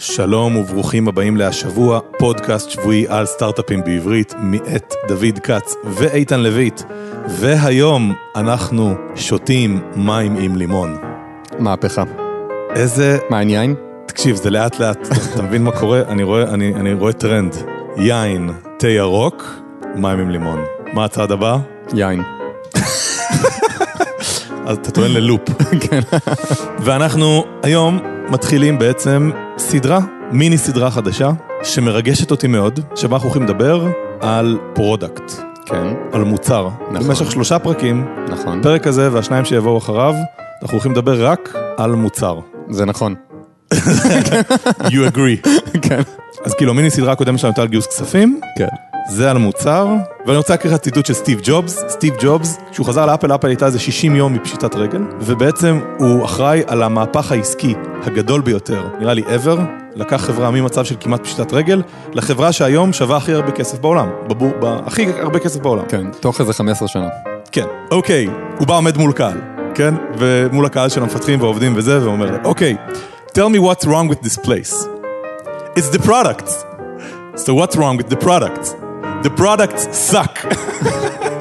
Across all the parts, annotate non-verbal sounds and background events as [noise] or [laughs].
שלום וברוכים הבאים להשבוע, פודקאסט שבועי על סטארט-אפים בעברית, מאת דוד כץ ואיתן לויט. והיום אנחנו שותים מים עם לימון. מהפכה. איזה... מה העניין? תקשיב, זה לאט לאט, אתה מבין מה קורה? אני רואה, אני, אני רואה טרנד. יין, תה ירוק, מים עם לימון. מה הצעד הבא? יין. אז אתה טוען ל loop. [laughs] כן. ואנחנו היום מתחילים בעצם סדרה, מיני סדרה חדשה, שמרגשת אותי מאוד, שבה אנחנו הולכים לדבר על product, כן, על מוצר. נכון. במשך שלושה פרקים, נכון. הפרק הזה והשניים שיבואו אחריו, אנחנו הולכים לדבר רק על מוצר. זה נכון. [laughs] You agree. כן. אז כאילו המיני סדרה הקודמת שלנו הייתה על גיוס כספים, כן. זה על מוצר, ואני רוצה לקרוא לך ציטוט של סטיב ג'ובס, סטיב ג'ובס, כשהוא חזר לאפל, אפל הייתה איזה 60 יום מפשיטת רגל, ובעצם הוא אחראי על המהפך העסקי הגדול ביותר, נראה לי ever, לקח חברה ממצב של כמעט פשיטת רגל, לחברה שהיום שווה הכי הרבה כסף בעולם, בבור, ב, הכי הרבה כסף בעולם. כן, תוך איזה 15 שנה. כן, אוקיי, הוא בא עומד מול קהל, כן? ומול הקהל של המפתחים והעובדים וזה, ואומר, אוקיי, tell me what's wrong with this place. It's the products. So what's wrong with the products? The products suck. [laughs]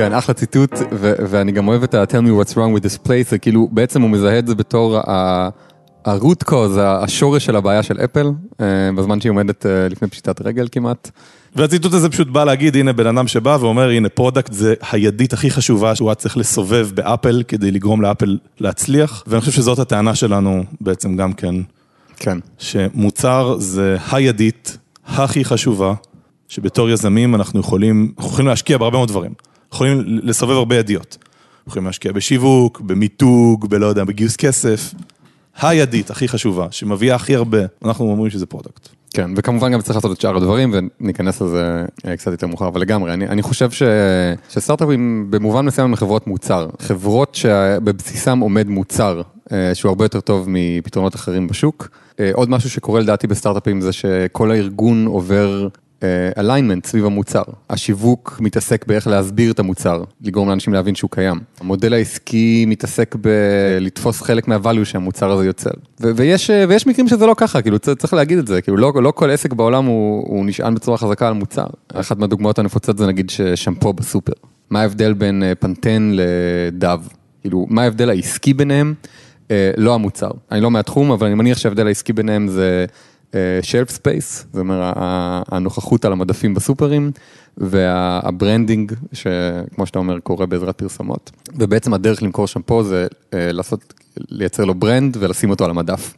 כן, אחלה ציטוט, ו- ואני גם אוהב את ה- tell me what's wrong with this place, זה כאילו, בעצם הוא מזהה את זה בתור ה-root cause, השורש של הבעיה של אפל, אה, בזמן שהיא עומדת אה, לפני פשיטת רגל כמעט. והציטוט הזה פשוט בא להגיד, הנה בן אדם שבא ואומר, הנה product זה הידית הכי חשובה שהוא היה צריך לסובב באפל כדי לגרום לאפל להצליח, ואני חושב שזאת הטענה שלנו בעצם גם כן, כן. שמוצר זה הידית הכי חשובה, שבתור יזמים אנחנו יכולים, אנחנו יכולים להשקיע בהרבה מאוד דברים, יכולים לסובב הרבה ידיות, יכולים להשקיע בשיווק, במיתוג, בלא יודע, בגיוס כסף, הידית הכי חשובה, שמביאה הכי הרבה, אנחנו אומרים שזה product. כן, וכמובן גם צריך לעשות את שאר הדברים, וניכנס לזה אה, קצת יותר מאוחר, אבל לגמרי, אני, אני חושב ש, שסטארט-אפים במובן מסוים הם חברות מוצר. חברות שבבסיסם עומד מוצר, אה, שהוא הרבה יותר טוב מפתרונות אחרים בשוק. אה, עוד משהו שקורה לדעתי בסטארט-אפים זה שכל הארגון עובר alignment סביב המוצר. השיווק מתעסק באיך להסביר את המוצר, לגרום לאנשים להבין שהוא קיים. המודל העסקי מתעסק בלתפוס חלק מה value שהמוצר הזה יוצר. ויש, ויש מקרים שזה לא ככה, כאילו צריך להגיד את זה, כאילו לא, לא כל עסק בעולם הוא, הוא נשען בצורה חזקה על מוצר. אחת מהדוגמאות הנפוצות זה נגיד ש- שמפו בסופר. מה ההבדל בין אה, פנטן לדאב? כאילו, מה ההבדל העסקי ביניהם? אה, לא המוצר. אני לא מהתחום, אבל אני מניח שההבדל העסקי ביניהם זה shelf space, זאת אומרת, הנוכחות על המדפים בסופרים, וה branding, שכמו שאתה אומר, קורה בעזרת פרסומות. ובעצם הדרך למכור שמפו זה אה, לעשות, לייצר לו brand ולשים אותו על המדף.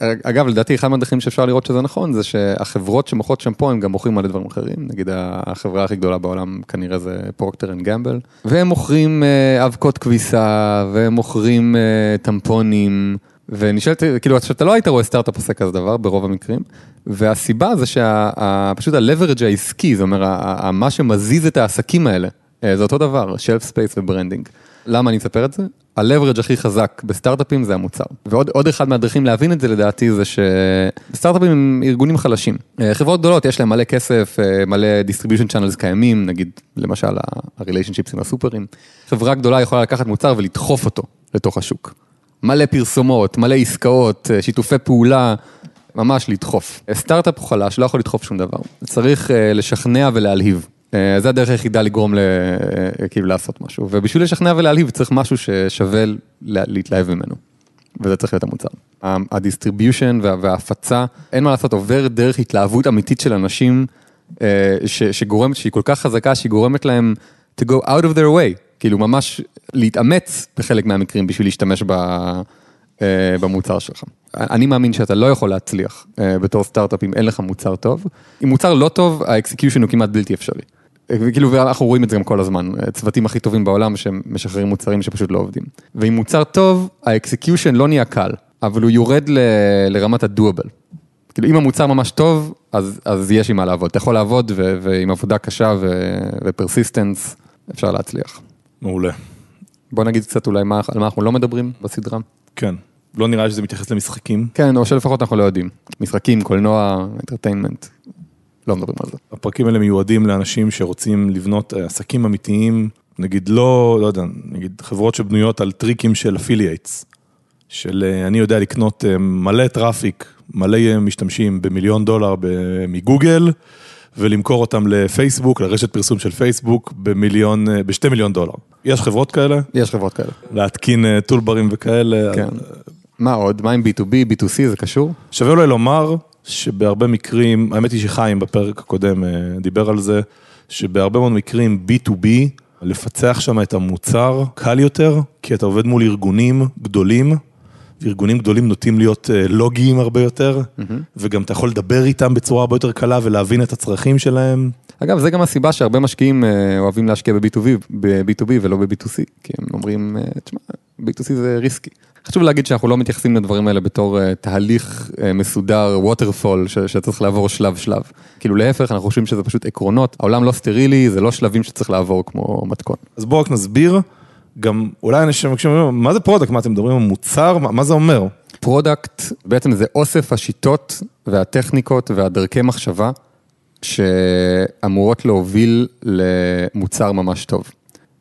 אגב, לדעתי, אחד מהדרכים שאפשר לראות שזה נכון, זה שהחברות שמוכרות שמפו, הם גם מוכרים מלא דברים אחרים. נגיד, החברה הכי גדולה בעולם כנראה זה Procter & Gamble. והם מוכרים אה, אבקות כביסה, והם מוכרים אה, טמפונים. ונשאלת, כאילו, שאתה לא היית רואה סטארט-אפ עושה כזה דבר ברוב המקרים, והסיבה זה שפשוט ה leverage העסקי, זאת אומרת, מה שמזיז את העסקים האלה, אה, זה אותו דבר, shelf space ו branding. למה אני אספר את זה? ה-leverage הכי חזק בסטארט-אפים זה המוצר. ועוד עוד אחד מהדרכים להבין את זה לדעתי זה שסטארט-אפים הם ארגונים חלשים. אה, חברות גדולות יש להם מלא כסף, אה, מלא distribution channels קיימים, נגיד למשל ה-relationships עם הסופרים. חברה גדולה יכולה לקחת מוצר ולדחוף אותו לתוך השוק. מלא פרסומות, מלא עסקאות, אה, שיתופי פעולה, ממש לדחוף. סטארט-אפ הוא חלש, לא יכול לדחוף שום דבר. צריך אה, לשכנע ולהלהיב. אה, זה הדרך היחידה לגרום ל... אה, כאילו לעשות משהו. ובשביל לשכנע ולהלהיב צריך משהו ששווה לה- להתלהב ממנו. וזה צריך להיות המוצר. ה distribution וה- וההפצה, אין מה לעשות, עובר דרך התלהבות אמיתית של אנשים, אה, ש- שגורמת, שהיא כל כך חזקה, שהיא גורמת להם to go out of their way, כאילו ממש להתאמץ בחלק מהמקרים בשביל להשתמש ב... אה, במוצר שלך. אני מאמין שאתה לא יכול להצליח אה, בתור סטארט-אפ אם אין לך מוצר טוב. אם מוצר לא טוב, ה execution הוא כמעט בלתי אפשרי. וכאילו, ואנחנו רואים את זה גם כל הזמן, אה, צוותים הכי טובים בעולם שמשחררים מוצרים שפשוט לא עובדים. ואם מוצר טוב, ה execution לא נהיה קל, אבל הוא יורד ל, לרמת ה doable. כאילו, אם המוצר ממש טוב, אז, אז יש עם מה לעבוד. אתה יכול לעבוד, ו, ועם עבודה קשה ו, ופרסיסטנס, אפשר להצליח. מעולה. בוא נגיד קצת אולי מה, על מה אנחנו לא מדברים בסדרה. כן. לא נראה שזה מתייחס למשחקים. כן, או שלפחות אנחנו לא יודעים. משחקים, קולנוע, entertainment, לא מדברים על זה. הפרקים האלה מיועדים לאנשים שרוצים לבנות אה, עסקים אמיתיים, נגיד לא, לא יודע, נגיד חברות שבנויות על טריקים של affiliates, של אה, אני יודע לקנות אה, מלא traffic מלא משתמשים במיליון דולר מגוגל, ולמכור אותם לפייסבוק, לרשת פרסום של פייסבוק, במיליון, אה, בשתי מיליון דולר. יש חברות כאלה? יש חברות כאלה. להתקין אה, טולברים וכאלה. כן. מה עוד? מה עם B2B, B2C, זה קשור? שווה אולי לומר שבהרבה מקרים, האמת היא שחיים בפרק הקודם אה, דיבר על זה, שבהרבה מאוד מקרים B2B, לפצח שם את המוצר קל יותר, כי אתה עובד מול ארגונים גדולים, וארגונים גדולים נוטים להיות אה, לוגיים הרבה יותר, וגם אתה יכול לדבר איתם בצורה הרבה יותר קלה ולהבין את הצרכים שלהם. אגב, זה גם הסיבה שהרבה משקיעים אה, אוהבים להשקיע ב-B2B, ב-B2B ולא ב-B2C, כי הם אומרים, אה, תשמע, B2C זה risky. חשוב להגיד שאנחנו לא מתייחסים לדברים האלה בתור תהליך מסודר, waterfall, שצריך לעבור שלב שלב. כאילו להפך, אנחנו חושבים שזה פשוט עקרונות, העולם לא סטרילי, זה לא שלבים שצריך לעבור כמו מתכון. אז בואו רק נסביר, גם אולי אנשים מקשיבים, מה זה product? מה אתם מדברים על מוצר? מה, מה זה אומר? product בעצם זה אוסף השיטות והטכניקות והדרכי מחשבה שאמורות להוביל למוצר ממש טוב.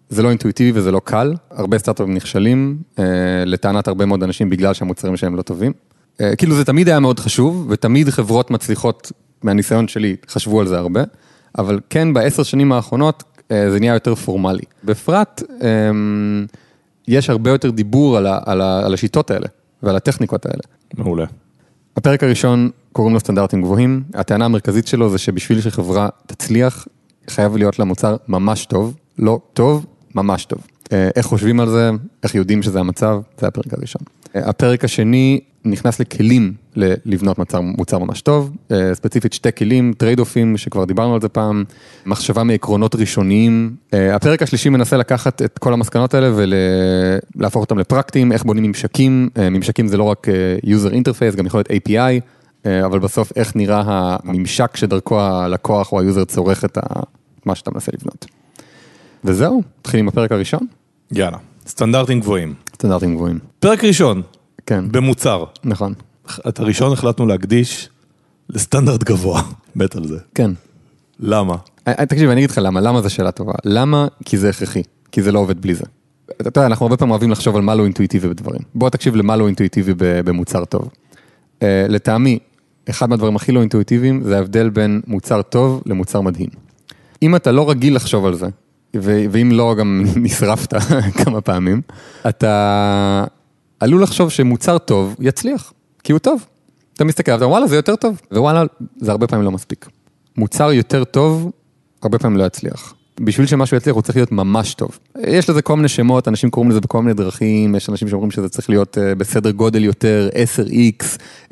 זה לא אינטואיטיבי וזה לא קל, הרבה סטארט-אפים נכשלים, אה, לטענת הרבה מאוד אנשים בגלל שהמוצרים שלהם לא טובים. אה, כאילו זה תמיד היה מאוד חשוב, ותמיד חברות מצליחות, מהניסיון שלי, חשבו על זה הרבה, אבל כן בעשר שנים האחרונות זה נהיה יותר פורמלי. בפרט, אה, יש הרבה יותר דיבור על, ה, על, ה, על השיטות האלה ועל הטכניקות האלה. מעולה. הפרק הראשון קוראים לו סטנדרטים גבוהים, הטענה המרכזית שלו זה שבשביל שחברה תצליח, חייב להיות לה מוצר ממש טוב, לא טוב, ממש טוב. אה, איך חושבים על זה, איך יודעים שזה המצב, זה הפרק הראשון. אה, הפרק השני נכנס לכלים לבנות מוצר, מוצר ממש טוב, אה, ספציפית שתי כלים, trade-off ים, שכבר דיברנו על זה פעם, מחשבה מעקרונות ראשוניים. הפרק השלישי מנסה לקחת את כל המסקנות האלה ולהפוך אותם לפרקטיים, איך בונים ממשקים, ממשקים זה לא רק user interface, גם יכול להיות API, אבל בסוף איך נראה הממשק שדרכו הלקוח או ה user צורך את מה שאתה מנסה לבנות. וזהו, נתחיל עם הפרק הראשון. יאללה, סטנדרטים גבוהים. סטנדרטים גבוהים. פרק ראשון, כן, במוצר. נכון. את הראשון החלטנו להקדיש לסטנדרט גבוה, [laughs] מת על זה. כן. למה? אה, תקשיב, אני אגיד לך למה, למה זו שאלה טובה. למה? כי זה הכרחי, כי זה לא עובד בלי זה. אתה יודע, אנחנו הרבה פעמים אוהבים לחשוב על מה לא אינטואיטיבי בדברים. בוא תקשיב למה לא אינטואיטיבי במוצר טוב. אה, לטעמי, אחד מהדברים הכי לא אינטואיטיביים זה ההבדל בין מוצר טוב למוצר מדהים. אם אתה לא רגיל לחשוב על זה, ואם לא, גם [laughs] נשרפת [laughs] כמה פעמים, אתה עלול לחשוב שמוצר טוב יצליח, כי הוא טוב. אתה מסתכל עליו, וואלה, זה יותר טוב, ווואלה, זה הרבה פעמים לא מספיק. מוצר יותר טוב, הרבה פעמים לא יצליח. בשביל שמשהו יצליח הוא צריך להיות ממש טוב. יש לזה כל מיני שמות, אנשים קוראים לזה בכל מיני דרכים, יש אנשים שאומרים שזה צריך להיות אה, בסדר גודל יותר, 10x,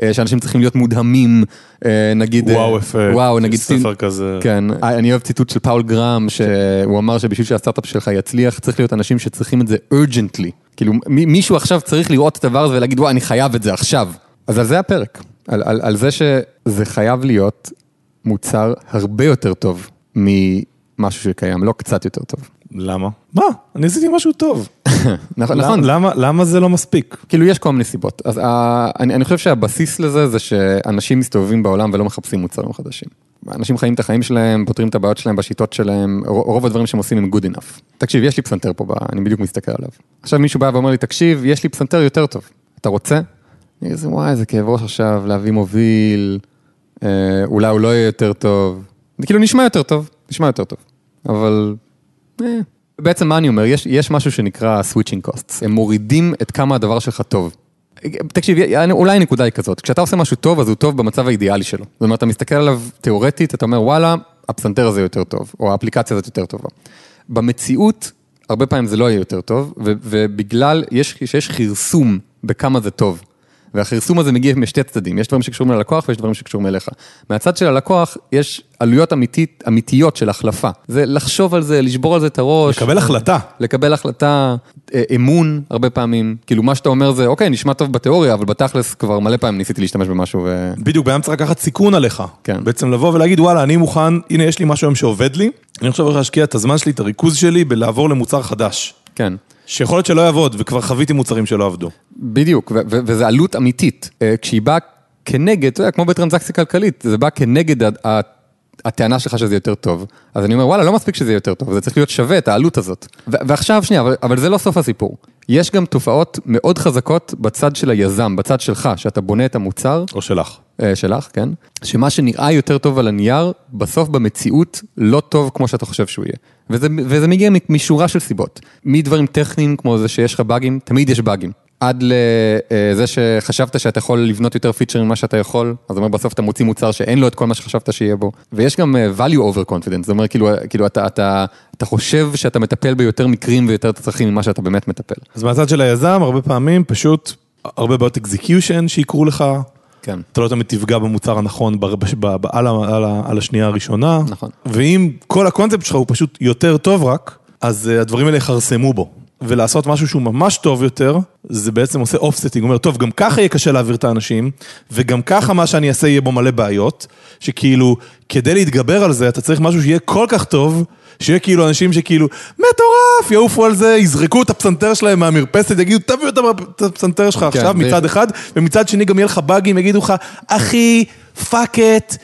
אה, שאנשים צריכים להיות מודהמים, אה, נגיד... וואו אפקט, וואו, נגיד... ספר כזה. כן, אני אוהב ציטוט של פאול גרם, שהוא אמר שבשביל שהסטארט-אפ שלך יצליח, צריך להיות אנשים שצריכים את זה urgently. כאילו, מישהו עכשיו צריך לראות את הדבר הזה ולהגיד, וואו, אני חייב את זה עכשיו. אז על זה הפרק, על, על, על זה שזה חייב להיות מוצר הרבה יותר טוב מ... משהו שקיים, לא קצת יותר טוב. למה? מה? אני עשיתי משהו טוב. [laughs] נכון, נכון. למה, למה זה לא מספיק? כאילו יש כל מיני סיבות. אז ה, אני, אני חושב שהבסיס לזה זה שאנשים מסתובבים בעולם ולא מחפשים מוצרים חדשים. אנשים חיים את החיים שלהם, פותרים את הבעיות שלהם בשיטות שלהם, רוב הדברים שהם עושים הם good enough. תקשיב, יש לי פסנתר פה, אני בדיוק מסתכל עליו. עכשיו מישהו בא ואומר לי, תקשיב, יש לי פסנתר יותר טוב, אתה רוצה? אני אגיד, וואי, איזה כאב ראש עכשיו, להביא מוביל, אה, אולי הוא לא יהיה יותר טוב. זה כאילו נשמע יותר טוב, נשמע יותר טוב. אבל... אה. בעצם מה אני אומר, יש, יש משהו שנקרא switching costs, הם מורידים את כמה הדבר שלך טוב. תקשיב, אולי הנקודה היא כזאת, כשאתה עושה משהו טוב, אז הוא טוב במצב האידיאלי שלו. זאת אומרת, אתה מסתכל עליו תיאורטית, אתה אומר, וואלה, הפסנתר הזה יותר טוב, או האפליקציה הזאת יותר טובה. במציאות, הרבה פעמים זה לא יהיה יותר טוב, ובגלל, יש, שיש כרסום בכמה זה טוב. והכרסום הזה מגיע משתי צדדים, יש דברים שקשורים ללקוח ויש דברים שקשורים אליך. מהצד של הלקוח יש עלויות אמיתית, אמיתיות של החלפה. זה לחשוב על זה, לשבור על זה את הראש. לקבל החלטה. לקבל החלטה, אה, אמון הרבה פעמים, כאילו מה שאתה אומר זה, אוקיי, נשמע טוב בתיאוריה, אבל בתכלס כבר מלא פעמים ניסיתי להשתמש במשהו ו... בדיוק, בעצם צריך לקחת סיכון עליך. כן. בעצם לבוא ולהגיד, וואלה, אני מוכן, הנה יש לי משהו היום שעובד לי, אני עכשיו הולך להשקיע את הזמן שלי, את הריכוז שלי, בלעבור למוצר חדש. כן. שיכול להיות שלא יעבוד, וכבר חוויתי מוצרים שלא עבדו. בדיוק, וזו עלות אמיתית. אה, כשהיא באה כנגד, אתה יודע, כמו בטרנזקציה כלכלית, זה בא כנגד הטענה שלך שזה יותר טוב. אז אני אומר, וואלה, לא מספיק שזה יותר טוב, זה צריך להיות שווה את העלות הזאת. ועכשיו, שנייה, אבל, אבל זה לא סוף הסיפור. יש גם תופעות מאוד חזקות בצד של היזם, בצד שלך, שאתה בונה את המוצר. או שלך. אה, שלך, כן? שמה שנראה יותר טוב על הנייר, בסוף במציאות לא טוב כמו שאתה חושב שהוא יהיה. וזה, וזה מגיע משורה של סיבות. מדברים טכניים כמו זה שיש לך באגים, תמיד יש באגים. עד לזה שחשבת שאתה יכול לבנות יותר פיצ'רים ממה שאתה יכול, אז זאת אומרת בסוף אתה מוציא מוצר שאין לו את כל מה שחשבת שיהיה בו. ויש גם אה, value over confidence, זאת אומרת כאילו, כאילו אתה, אתה, אתה חושב שאתה מטפל ביותר מקרים ויותר צרכים ממה שאתה באמת מטפל. אז מהצד של היזם, הרבה פעמים פשוט הרבה בעיות execution שיקרו לך. כן. אתה לא תמיד תפגע במוצר הנכון ב, ב, ב, ב, על, על, על השנייה הראשונה. נכון. ואם כל הקונספט שלך הוא פשוט יותר טוב רק, אז אה, הדברים האלה יכרסמו בו. ולעשות משהו שהוא ממש טוב יותר, זה בעצם עושה offsetting, אומר, טוב, גם ככה יהיה קשה להעביר את האנשים, וגם ככה מה שאני אעשה יהיה בו מלא בעיות, שכאילו, כדי להתגבר על זה, אתה צריך משהו שיהיה כל כך טוב, שיהיה כאילו אנשים שכאילו, מטורף, יעופו על זה, יזרקו את הפסנתר שלהם מהמרפסת, יגידו, תביאו את הפסנתר שלך עכשיו, ו- מצד אחד, ומצד שני גם יהיה לך באגים, יגידו לך, אחי, פה קאט.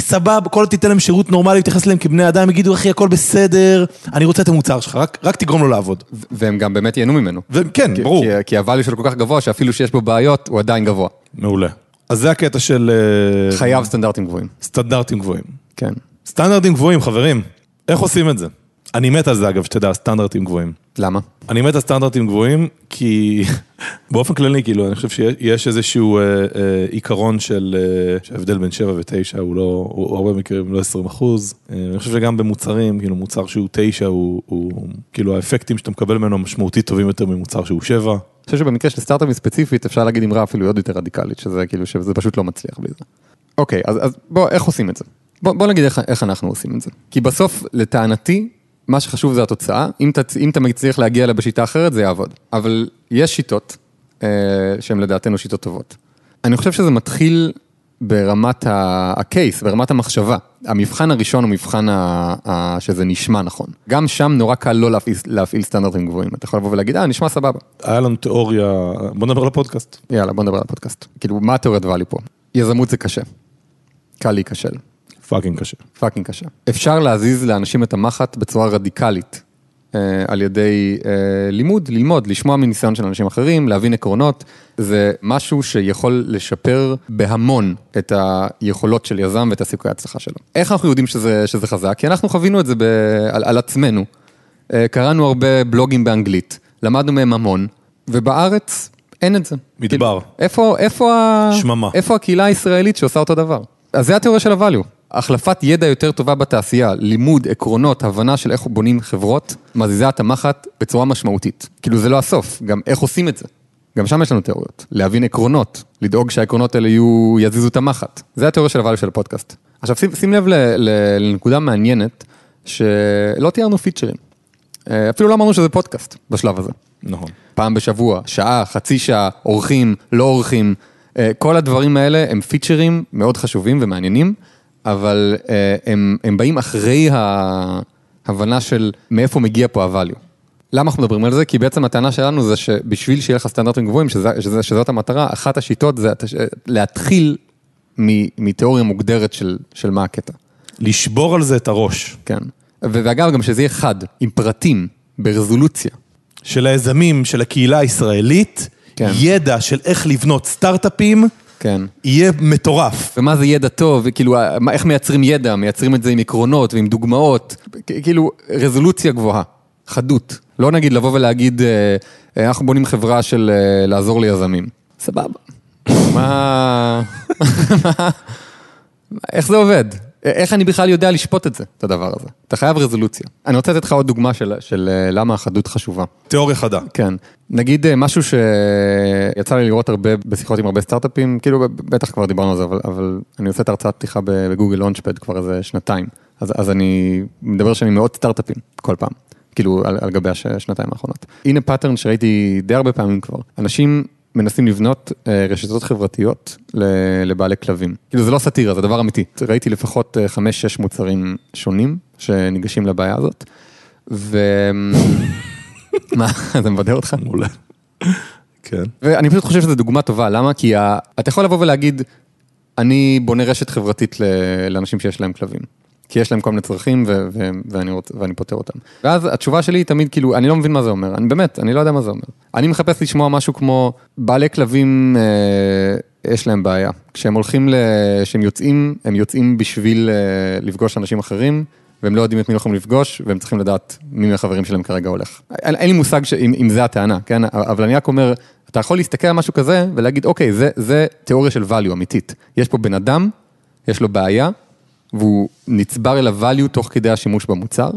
סבבה, כל עוד תיתן להם שירות נורמלי, תתייחס אליהם כבני אדם, יגידו, אחי, הכל בסדר, אני רוצה את המוצר שלך, רק, רק תגרום לו לעבוד. והם גם באמת ייהנו ממנו. וכן, כי- ברור. כי, כי ה value שלו כל כך גבוה, שאפילו שיש בו בעיות, הוא עדיין גבוה. מעולה. אז זה הקטע של אה, חייב סטנדרטים גבוהים. סטנדרטים גבוהים. כן. סטנדרטים גבוהים, חברים. איך עושים את זה? אני מת על זה, אגב, שתדע, סטנדרטים גבוהים. למה? אני מת על סטנדרטים גבוהים, כי [laughs] באופן כללי, כאילו, אני חושב שיש איזשהו אה, אה, עיקרון של אה, שההבדל בין 7 ו-9 הוא לא, הוא הרבה מקרים לא 20 אחוז. אה, אני חושב שגם במוצרים, כאילו, מוצר שהוא 9 הוא, הוא, כאילו, האפקטים שאתה מקבל ממנו משמעותית טובים יותר ממוצר שהוא 7. אני חושב שבמקרה של סטארט-אפים ספציפית, אפשר להגיד אמרה אפילו עוד יותר רדיקלית, שזה כאילו, שזה פשוט לא מצליח בלי זה. אוקיי, אז, אז בוא, איך עושים את זה? בוא, בוא נגיד איך, איך אנחנו עושים את זה. כי בסוף, לטענתי, מה שחשוב זה התוצאה. אם אתה, אם אתה מצליח להגיע אליה בשיטה אחרת, זה יעבוד. אבל יש שיטות, אה, שהן לדעתנו שיטות טובות. אני חושב שזה מתחיל ברמת ה- הקייס, ברמת המחשבה. המבחן הראשון הוא מבחן ה- ה- שזה נשמע נכון. גם שם נורא קל לא להפעיל, להפעיל סטנדרטים גבוהים. אתה יכול לבוא ולהגיד, אה, נשמע סבבה. היה לנו תיאוריה, בוא נדבר על הפודקאסט. יאללה, בוא נדבר על הפודקאסט. כאילו, מה התיאוריית ואלי פה? יזמות זה קשה. קל להיכשל. fucking קשה. fucking קשה. אפשר להזיז לאנשים את המחט בצורה רדיקלית. אה, על ידי אה, לימוד, ללמוד, לשמוע מניסיון של אנשים אחרים, להבין עקרונות, זה משהו שיכול לשפר בהמון את היכולות של יזם ואת הסיכוי ההצלחה שלו. איך אנחנו יודעים שזה, שזה חזק? כי אנחנו חווינו את זה ב, על, על עצמנו. אה, קראנו הרבה בלוגים באנגלית, למדנו מהם המון, ובארץ אין את זה. מדבר. כאילו, איפה, איפה, ה... שממה. איפה הקהילה הישראלית שעושה אותו דבר? אז זה התיאוריה של הvalue. החלפת ידע יותר טובה בתעשייה, לימוד, עקרונות, הבנה של איך בונים חברות, מזיזה את המחט בצורה משמעותית. כאילו זה לא הסוף, גם איך עושים את זה. גם שם יש לנו תיאוריות. להבין עקרונות, לדאוג שהעקרונות האלה יהיו, יזיזו את המחט. זה התיאוריה של הvalue של הפודקאסט. עכשיו שים, שים לב ל, ל, לנקודה מעניינת, שלא תיארנו פיצ'רים. אה, אפילו לא אמרנו שזה פודקאסט בשלב הזה. נכון. פעם בשבוע, שעה, חצי שעה, אורחים, לא אורחים, אה, כל הדברים האלה הם פיצ'רים מאוד חשובים ומעניינים, אבל אה, הם, הם באים אחרי ההבנה של מאיפה מגיע פה ה-value. למה אנחנו מדברים על זה? כי בעצם הטענה שלנו זה שבשביל שיהיה לך סטנדרטים גבוהים, שזה, שזה, שזאת המטרה, אחת השיטות זה הת- להתחיל מתיאוריה מוגדרת של, של מה הקטע. לשבור על זה את הראש. כן. ואגב, גם שזה יהיה חד, עם פרטים, ברזולוציה. של היזמים, של הקהילה הישראלית, כן. ידע של איך לבנות סטארט-אפים, כן. יהיה מטורף. ומה זה ידע טוב, וכאילו, מה- איך מייצרים ידע, מייצרים את זה עם עקרונות ועם דוגמאות, כאילו, רזולוציה גבוהה, חדות. לא נגיד לבוא ולהגיד, אה, אה, אנחנו בונים חברה של אה, לעזור ליזמים. סבבה. [laughs] מה... [laughs] מה- איך זה עובד? איך אני בכלל יודע לשפוט את זה, את הדבר הזה? אתה חייב רזולוציה. אני רוצה לתת לך עוד דוגמה של, של אה, למה החדות חשובה. תיאוריה חדה. כן. נגיד אה, משהו שיצא לי לראות הרבה בשיחות עם הרבה סטארט-אפים, כאילו בטח כבר דיברנו על זה, אבל, אבל אני עושה את הרצאת פתיחה בגוגל Launchpad כבר איזה שנתיים. אז, אז אני מדבר שאני מאות סטארט-אפים כל פעם, כאילו על, על גבי השנתיים האחרונות. הנה pattern שראיתי די הרבה פעמים כבר. אנשים מנסים לבנות אה, רשתות חברתיות לבעלי כלבים. כאילו זה לא סאטירה, זה דבר אמיתי. ראיתי לפחות אה, חמש-שש מוצרים שונים שניגשים לבעיה הזאת. ו... [laughs] מה, זה מבדר אותך? מעולה. כן. ואני פשוט חושב שזו דוגמה טובה, למה? כי ה... אתה יכול לבוא ולהגיד, אני בונה רשת חברתית. לאנשים שיש להם כלבים. כי יש להם כל מיני צרכים ו... ו... ואני, רוצ... ואני פותר אותם. ואז התשובה שלי היא תמיד כאילו, אני לא מבין מה זה אומר, אני באמת, אני לא יודע מה זה אומר. אני מחפש לשמוע משהו כמו, בעלי כלבים אה, יש להם בעיה. כשהם הולכים. כשהם יוצאים, הם יוצאים בשביל אה, לפגוש אנשים אחרים, והם לא יודעים את מי הם יכולים לפגוש, והם צריכים לדעת מי מהחברים שלהם כרגע הולך. אין, אין לי מושג ש... אם, אם זה הטענה, כן? אבל אני רק אומר, אתה יכול להסתכל על משהו כזה ולהגיד, אוקיי, זה, זה תיאוריה של value אמיתית. יש פה בן אדם, יש לו בעיה, והוא נצבר אל ה-value תוך כדי השימוש במוצר,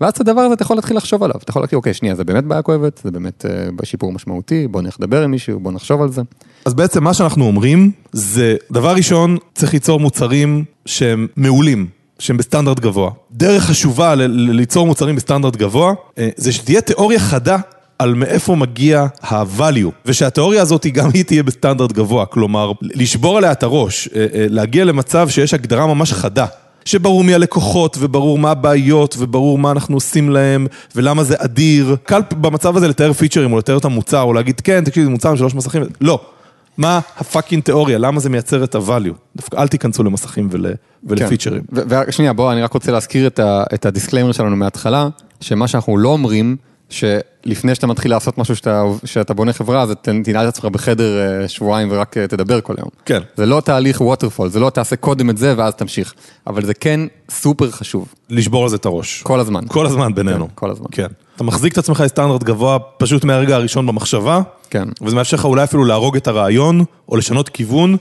ואז את הדבר הזה אתה יכול להתחיל לחשוב עליו. אתה יכול להגיד, אוקיי, שנייה, זה באמת בעיה כואבת, זה באמת uh, שיפור משמעותי, בוא נלך לדבר עם מישהו, בוא נחשוב על זה. אז בעצם מה שאנחנו אומרים, זה דבר ראשון, צריך ליצור מוצרים שהם מעולים. שהם בסטנדרט גבוה. דרך חשובה ל- ליצור מוצרים בסטנדרט גבוה, אה, זה שתהיה תיאוריה חדה על מאיפה מגיע ה-value, ושהתיאוריה הזאת גם היא תהיה בסטנדרט גבוה, כלומר, לשבור עליה את הראש, אה, אה, להגיע למצב שיש הגדרה ממש חדה. שברור מי הלקוחות, וברור מה הבעיות, וברור מה אנחנו עושים להם, ולמה זה אדיר. קל במצב הזה לתאר פיצ'רים, או לתאר את המוצר, או להגיד, כן, תקשיב, זה מוצר עם שלוש מסכים. לא. מה ה fucking תיאוריה, למה זה מייצר את ה-value. דווקא אל תיכנסו למסכים ול, ולפיצ'רים. כן. ושנייה, בוא, אני רק רוצה להזכיר את, ה, את ה disclaimer שלנו מההתחלה, שמה שאנחנו לא אומרים, שלפני שאתה מתחיל לעשות משהו שאתה, שאתה בונה חברה, אז תנעל את עצמך בחדר אה, שבועיים ורק אה, תדבר כל היום. כן. זה לא תהליך waterfall, זה לא תעשה קודם את זה ואז תמשיך. אבל זה כן סופר חשוב. לשבור על זה את הראש. כל הזמן. כל הזמן בינינו. כן, כל הזמן. כן. אתה מחזיק את עצמך לסטנדרט גבוה פשוט מהרגע הראשון במחשבה. כן. וזה מאפשר לך אולי אפילו להרוג את הרעיון, או לשנות כיוון.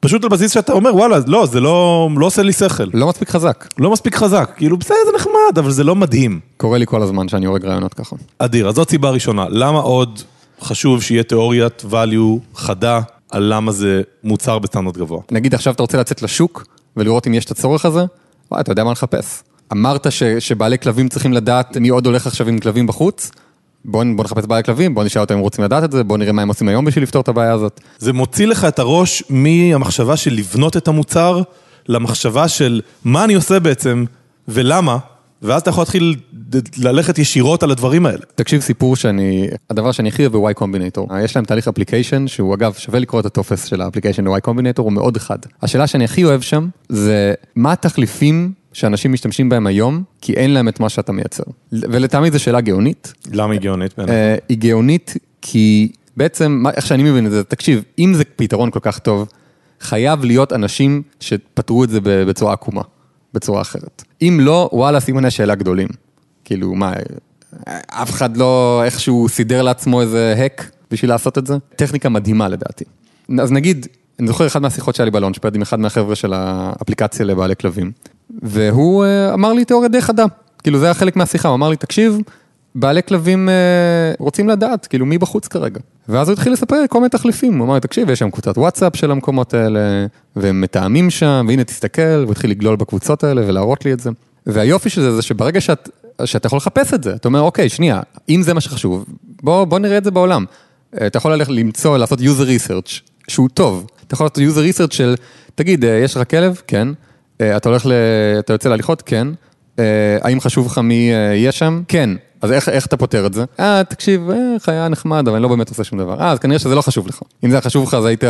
פשוט על בסיס שאתה אומר, וואלה, לא, זה לא, לא עושה לי שכל. לא מספיק חזק. לא מספיק חזק. כאילו, בסדר, זה נחמד, אבל זה לא מדהים. קורה לי כל הזמן שאני הורג רעיונות ככה. אדיר, אז זאת סיבה ראשונה. למה עוד חשוב שיהיה תיאוריית value חדה על למה זה מוצר בסטנדרט גבוה? נגיד עכשיו אתה רוצה לצאת לשוק ולראות אם יש את הצורך הזה, וואי, אתה יודע מה לחפש. אמרת ש, שבעלי כלבים צריכים לדעת מי עוד הולך עכשיו עם כלבים בחוץ, בוא, בוא נחפש בעלי כלבים, בוא נשאל אותם אם רוצים לדעת את זה, בוא נראה מה הם עושים היום בשביל לפתור את הבעיה הזאת. זה מוציא לך את הראש מהמחשבה של לבנות את המוצר, למחשבה של מה אני עושה בעצם ולמה, ואז אתה יכול להתחיל ללכת ישירות על הדברים האלה. תקשיב סיפור שאני, הדבר שאני הכי אוהב ב-Y Combinator, יש להם תהליך application, שהוא אגב שווה לקרוא את הטופס של ה application ל-Y Combinator, הוא מאוד חד. השאלה שאני הכי אוהב שם, זה מה התחליפים שאנשים משתמשים בהם היום, כי אין להם את מה שאתה מייצר. ולטעמי זו שאלה גאונית. למה היא גאונית? אה, היא גאונית כי בעצם, איך שאני מבין את זה, תקשיב, אם זה פתרון כל כך טוב, חייב להיות אנשים שפתרו את זה בצורה עקומה, בצורה אחרת. אם לא, וואלה, סימני השאלה גדולים. כאילו, מה, אף אחד לא איכשהו סידר לעצמו איזה האק בשביל לעשות את זה? טכניקה מדהימה לדעתי. אז נגיד, אני זוכר אחד מהשיחות שהיה לי בלונצ'פד עם אחד מהחבר'ה של האפליקציה לבעלי כלבים, והוא אה, אמר לי תיאוריה די חדה, כאילו זה היה חלק מהשיחה, הוא אמר לי, תקשיב, בעלי כלבים אה, רוצים לדעת, כאילו מי בחוץ כרגע. ואז הוא התחיל לספר כל מיני תחליפים, הוא אמר לי, תקשיב, יש שם קבוצת וואטסאפ של המקומות האלה, והם מתאמים שם, והנה תסתכל, הוא התחיל לגלול בקבוצות האלה ולהראות לי את זה. והיופי של זה, זה שברגע שאת, שאתה יכול לחפש את זה, אתה אומר, אוקיי, שנייה, אם זה מה שחשוב, בוא, בוא נראה את זה בעולם. אה, אתה יכול ללכת למצוא, לעשות user research, שהוא טוב. אתה יכול לעשות user research של, תגיד, יש לך כלב? כן. אתה הולך ל... אתה יוצא להליכות? כן. האם חשוב לך מי יהיה שם? כן. אז איך, איך אתה פותר את זה? אה, תקשיב, אה, חיה נחמד, אבל אני לא באמת עושה שום דבר. אה, אז כנראה שזה לא חשוב לך. אם זה היה חשוב לך, אז היית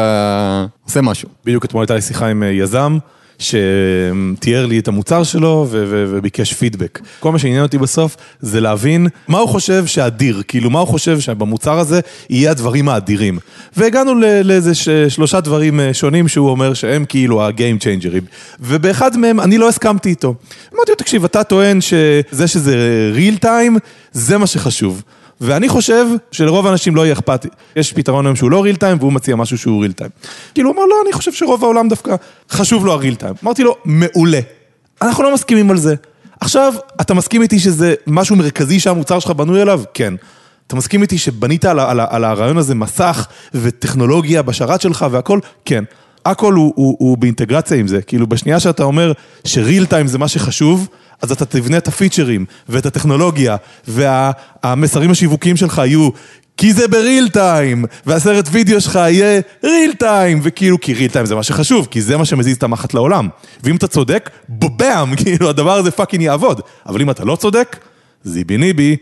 עושה משהו. בדיוק אתמול הייתה לי שיחה עם יזם. שתיאר לי את המוצר שלו וביקש פידבק. כל מה שעניין אותי בסוף זה להבין מה הוא חושב שאדיר, כאילו מה הוא חושב שבמוצר הזה יהיה הדברים האדירים. והגענו לאיזה שלושה דברים שונים שהוא אומר שהם כאילו ה-game changers, ובאחד מהם אני לא הסכמתי איתו. אמרתי לו, תקשיב, אתה טוען שזה שזה real time, זה מה שחשוב. ואני חושב שלרוב האנשים לא יהיה אכפת, יש פתרון היום שהוא לא ריל טיים והוא מציע משהו שהוא ריל טיים. כאילו הוא אמר, לא, אני חושב שרוב העולם דווקא חשוב לו הריל טיים. אמרתי לו, מעולה. אנחנו לא מסכימים על זה. עכשיו, אתה מסכים איתי שזה משהו מרכזי שהמוצר שלך בנוי עליו? כן. אתה מסכים איתי שבנית על, על, על הרעיון הזה מסך וטכנולוגיה בשרת שלך והכל? כן. הכל הוא, הוא, הוא באינטגרציה עם זה, כאילו בשנייה שאתה אומר שריל טיים זה מה שחשוב, אז אתה תבנה את הפיצ'רים ואת הטכנולוגיה והמסרים השיווקיים שלך יהיו כי זה ב real time, והסרט וידאו שלך יהיה real time, וכאילו כי real time זה מה שחשוב, כי זה מה שמזיז את המחט לעולם. ואם אתה צודק, בבאם, [laughs] כאילו הדבר הזה fucking יעבוד. אבל אם אתה לא צודק, זיבי ניבי.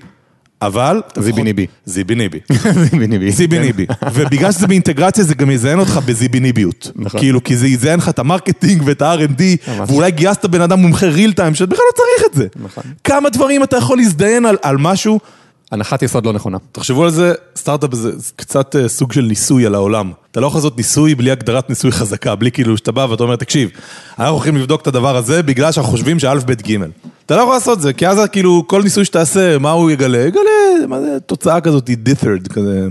אבל... [laughs] זיבי ניבי. זיבי ניבי. זיבי ניבי. זיבי. ניבי. ובגלל שזה באינטגרציה זה גם יזיין אותך בזיבי ניביות. נכון. כאילו, כי זה יזיין לך את ה marketing ואת ה-R&D, ואולי גייסת בן אדם מומחה real time, שבכלל לא צריך את זה. נכון. כמה דברים אתה יכול להזדיין על משהו, הנחת יסוד לא נכונה. תחשבו על זה, סטארט-אפ זה קצת אה, סוג של ניסוי על העולם. אתה לא יכול לעשות ניסוי בלי הגדרת ניסוי חזקה, בלי כאילו שאתה בא ואתה אומר, תקשיב, אנחנו הולכים לבדוק את הדבר הזה בגלל שאנחנו חושבים שא', ב', ג'. אתה לא יכול לעשות זה, כי אז כאילו כל ניסוי שתעשה, מה הוא יגלה? יגלה, מה זה, תוצאה כזאת, היא דית'רד, כזה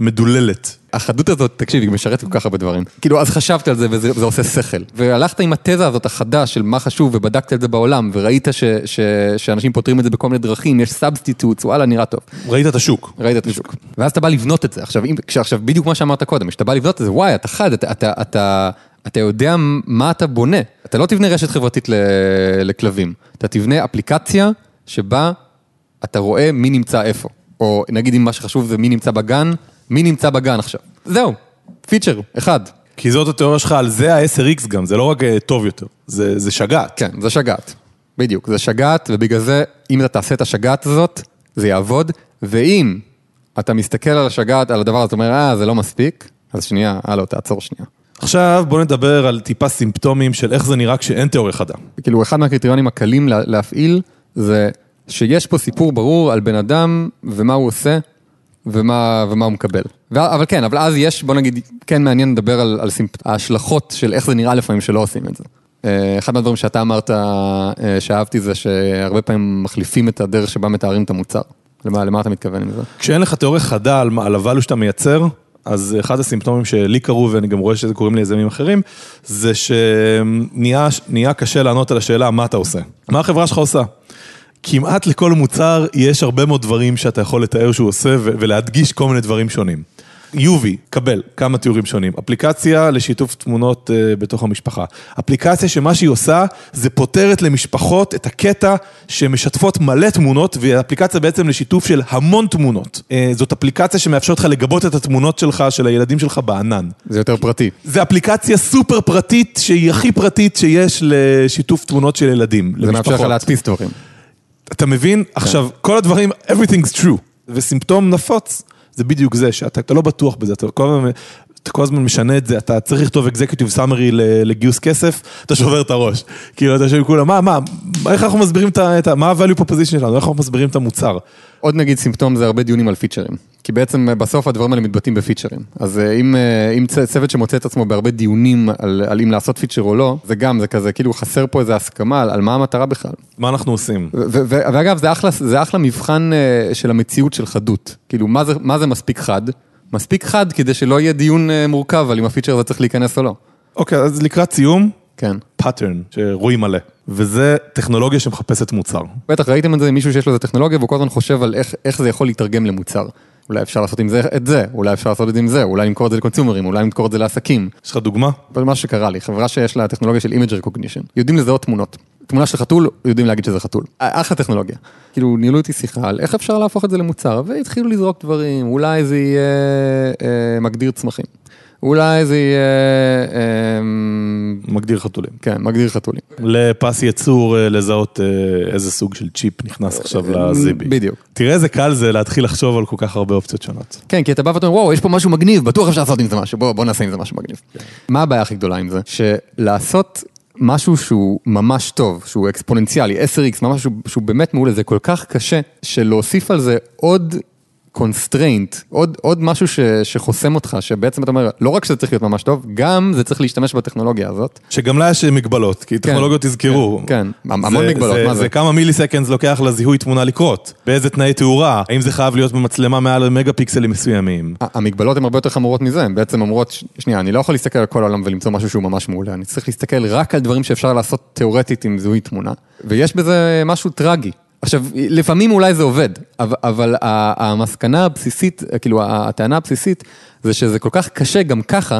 מדוללת. החדות הזאת, תקשיב, היא משרתת כל כך הרבה דברים. כאילו, אז חשבתי על זה וזה עושה שכל. והלכת עם התזה הזאת החדה של מה חשוב ובדקת את זה בעולם, וראית ש, ש, שאנשים פותרים את זה בכל מיני דרכים, יש substitutes, וואלה, נראה טוב. ראית את השוק. ראית את השוק. ואז אתה בא לבנות את זה. עכשיו, אם, עכשיו, בדיוק מה שאמרת קודם, כשאתה בא לבנות את זה, וואי, אתה חד, אתה, אתה, אתה, אתה יודע מה אתה בונה. אתה לא תבנה רשת חברתית ל, לכלבים, אתה תבנה אפליקציה שבה אתה רואה מי נמצא איפה. או נגיד אם מה שחשוב זה מי נמצא בגן, מי נמצא בגן עכשיו. זהו, feature, אחד. כי זאת התיאוריה שלך, על זה ה-10X גם, זה לא רק אה, טוב יותר, זה, זה שגעת. כן, זה שגעת. בדיוק, זה שגעת, ובגלל זה, אם אתה תעשה את השגעת הזאת, זה יעבוד, ואם אתה מסתכל על השגעת, על הדבר הזה, אתה אומר, אה, זה לא מספיק, אז שנייה, הלו, תעצור שנייה. עכשיו בוא נדבר על טיפה סימפטומים של איך זה נראה כשאין תיאוריה חדה. כאילו, אחד מהקריטריונים הקלים לה- להפעיל, זה שיש פה סיפור ברור על בן אדם, ומה הוא עושה, ומה, ומה הוא מקבל. ו- אבל כן, אבל אז יש, בוא נגיד, כן מעניין לדבר על, על סימפ... ההשלכות של איך זה נראה לפעמים שלא עושים את זה. אה, אחד מהדברים שאתה אמרת אה, שאהבתי זה שהרבה פעמים מחליפים את הדרך שבה מתארים את המוצר. למה, למה אתה מתכוון עם זה? כשאין לך תיאוריה חדה על, על הvalue שאתה מייצר, אז אחד הסימפטומים שלי קרו, ואני גם רואה שזה קוראים ליזמים אחרים, זה שנהיה נהיה קשה לענות על השאלה מה אתה עושה. מה החברה שלך עושה? כמעט לכל מוצר יש הרבה מאוד דברים שאתה יכול לתאר שהוא עושה ולהדגיש כל מיני דברים שונים. יובי, קבל כמה תיאורים שונים. אפליקציה לשיתוף תמונות uh, בתוך המשפחה. אפליקציה שמה שהיא עושה, זה פותרת למשפחות את הקטע שמשתפות מלא תמונות, והיא אפליקציה בעצם לשיתוף של המון תמונות. Uh, זאת אפליקציה שמאפשרת לך לגבות את התמונות שלך, של הילדים שלך בענן. זה יותר פרטי. זה אפליקציה סופר פרטית, שהיא הכי פרטית שיש לשיתוף תמונות של ילדים, זה מאפשר לך למשפחות. להדפיס דברים. אתה מבין? עכשיו, כל הדברים, everything's true. וסימפטום נפוץ, זה בדיוק זה, שאתה אתה לא בטוח בזה, אתה כל הזמן... אתה כל הזמן משנה את זה, אתה צריך לכתוב executive summary ל- לגיוס כסף, אתה שובר את הראש. כאילו, אתה יושב עם כולם, מה, מה, איך אנחנו מסבירים. את ה- מה ה-value proposition שלנו, איך אנחנו מסבירים את המוצר. עוד נגיד סימפטום זה הרבה דיונים על פיצ'רים. כי בעצם אה, בסוף הדברים האלה מתבטאים בפיצ'רים. אז אה, אם, אה, אם צוות שמוצא את עצמו בהרבה דיונים על, על אם לעשות פיצ'ר או לא, זה גם, זה כזה, כאילו חסר פה איזה הסכמה על, על מה המטרה בכלל. מה אנחנו עושים? ואגב, זה אחלה, זה אחלה מבחן של המציאות של חדות. כאילו, מה זה, מה זה מספיק חד? מספיק חד כדי שלא יהיה דיון מורכב על אם הפיצ'ר הזה צריך להיכנס או לא. אוקיי, אז לקראת סיום, כן. pattern, שרואים מלא. וזה טכנולוגיה שמחפשת מוצר. בטח ראיתם את זה, מישהו שיש לו איזה טכנולוגיה והוא כל הזמן חושב על איך, איך זה יכול להתרגם למוצר. אולי אפשר לעשות עם זה את זה, אולי אפשר לעשות את זה עם זה, אולי למכור את זה לקונסיומרים, אולי למכור את זה לעסקים. יש לך דוגמה? אבל מה שקרה לי, חברה שיש לה טכנולוגיה של image recognition, יודעים לזהות תמונות. תמונה של חתול, יודעים להגיד שזה חתול. אחלה טכנולוגיה. כאילו, ניהלו איתי שיחה על איך אפשר להפוך את זה למוצר, והתחילו לזרוק דברים, אולי זה יהיה אה, מגדיר צמחים. אולי זה יהיה, אה, מגדיר חתולים. כן, מגדיר חתולים. לפס ייצור אה, לזהות אה, איזה סוג של צ'יפ נכנס עכשיו לזיבי. בדיוק. תראה איזה קל זה להתחיל לחשוב על כל כך הרבה אופציות שונות. כן, כי אתה בא ואתה אומר, וואו, יש פה משהו מגניב, בטוח אפשר לעשות עם זה משהו, בוא, בוא נעשה עם זה משהו מגניב. מה הבעיה הכי גדולה עם זה? שלעשות משהו שהוא ממש טוב, שהוא אקספוננציאלי, 10x, ממש שהוא, שהוא באמת מעולה, זה כל כך קשה, שלהוסיף על זה עוד constraint, עוד, עוד משהו ש, שחוסם אותך, שבעצם אתה אומר, לא רק שזה צריך להיות ממש טוב, גם זה צריך להשתמש בטכנולוגיה הזאת. שגם לה יש מגבלות, כי טכנולוגיות תזכרו. כן, כן, המון מגבלות, מה זה? זה כמה milliseconds לוקח לזיהוי תמונה לקרות, באיזה תנאי תאורה, האם זה חייב להיות במצלמה מעל מגה פיקסלים מסוימים. המגבלות הן הרבה יותר חמורות מזה, הן בעצם אומרות, שנייה, אני לא יכול להסתכל על כל העולם ולמצוא משהו שהוא ממש מעולה, אני צריך להסתכל רק על דברים שאפשר לעשות תיאורטית עם זיהוי תמונה, ויש בזה משהו טרגי. עכשיו, לפעמים אולי זה עובד, אבל, אבל המסקנה הבסיסית, כאילו הטענה הבסיסית, זה שזה כל כך קשה גם ככה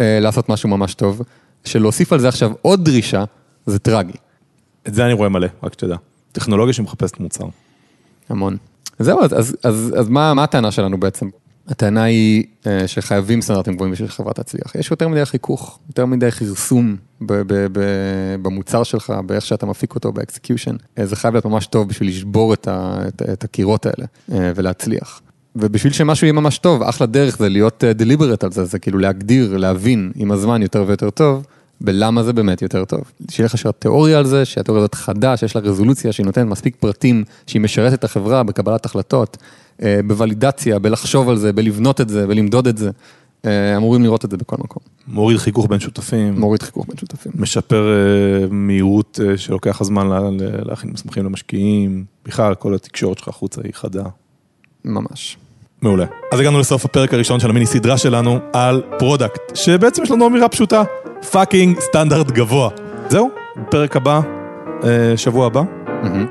אה, לעשות משהו ממש טוב, שלהוסיף על זה עכשיו עוד דרישה, זה טרגי. את זה אני רואה מלא, רק שתדע. טכנולוגיה שמחפשת מוצר. המון. זהו, אז, אז, אז, אז מה, מה הטענה שלנו בעצם? הטענה היא אה, שחייבים סטנדרטים גבוהים בשביל שחברה תצליח. יש יותר מדי חיכוך, יותר מדי ב- במוצר שלך, באיך שאתה מפיק אותו, ב execution. אה, זה חייב להיות ממש טוב בשביל לשבור את, את, את הקירות האלה אה, ולהצליח. ובשביל שמשהו יהיה ממש טוב, אחלה דרך זה להיות deliberate על זה, זה כאילו להגדיר, להבין עם הזמן יותר ויותר טוב, בלמה זה באמת יותר טוב. שיהיה לך תיאוריה על זה, שהתיאוריה הזאת חדה, שיש לה רזולוציה, שהיא נותנת מספיק פרטים, שהיא משרתת את החברה בקבלת החלטות, אה, בוולידציה, בלחשוב על זה, בלבנות את זה, בלמדוד את זה. אה, אמורים לראות את זה בכל מקום. מוריד חיכוך בין שותפים. מוריד חיכוך בין שותפים. משפר אה, מהירות שלוקח הזמן להכין מסמכים למשקיעים. בכלל, כל התקשורת שלך החוצה היא חדה. ממש. מעולה. אז הגענו לסוף הפרק הראשון של המיני סדרה שלנו על product, שבעצם יש לנו אמירה פשוטה, fucking סטנדרט גבוה. זהו, פרק הבא, אה, שבוע הבא.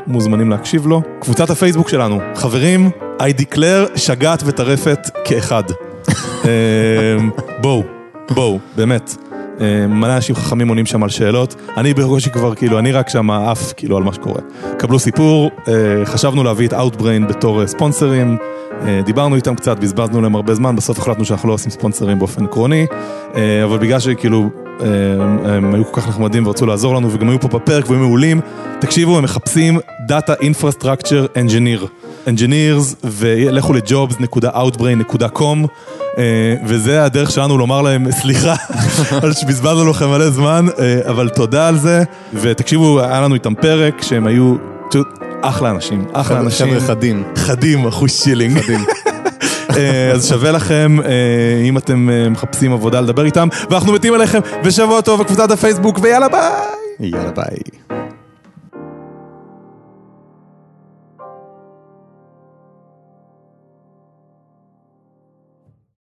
מוזמנים להקשיב לו. קבוצת הפייסבוק שלנו, חברים, I declare שגעת וטרפת כאחד. [laughs] אה, בואו, בואו, באמת. אה, מלא אנשים חכמים עונים שם על שאלות, אני בקושי כבר, כאילו, אני רק שם עף, כאילו, על מה שקורה. קבלו סיפור, חשבנו להביא את Outbrain בתור ספונסרים, דיברנו איתם קצת, בזבזנו להם הרבה זמן, בסוף החלטנו שאנחנו לא עושים ספונסרים באופן עקרוני, אבל בגלל שכאילו, אה, הם היו כל כך נחמדים ורצו לעזור לנו, וגם היו פה בפרק והיו מעולים, תקשיבו, הם מחפשים Data Infrastructure Engineer. Engineers, ולכו ל-jobs.outbrain.com, אה, וזה הדרך שלנו לומר להם [laughs] סליחה [laughs] על שבזבזנו לכם מלא זמן, אה, אבל תודה על זה, ותקשיבו, היה לנו איתם פרק שהם היו אחלה אנשים, אחלה אנשים. חבר'ה חדים. חדים, אחוז שילינג. חדים. [laughs] אה, אז שווה לכם, אה, אם אתם אה, מחפשים עבודה, לדבר איתם, ואנחנו מתים עליכם, ושבוע טוב בקבוצת הפייסבוק, ויאללה ביי! יאללה ביי.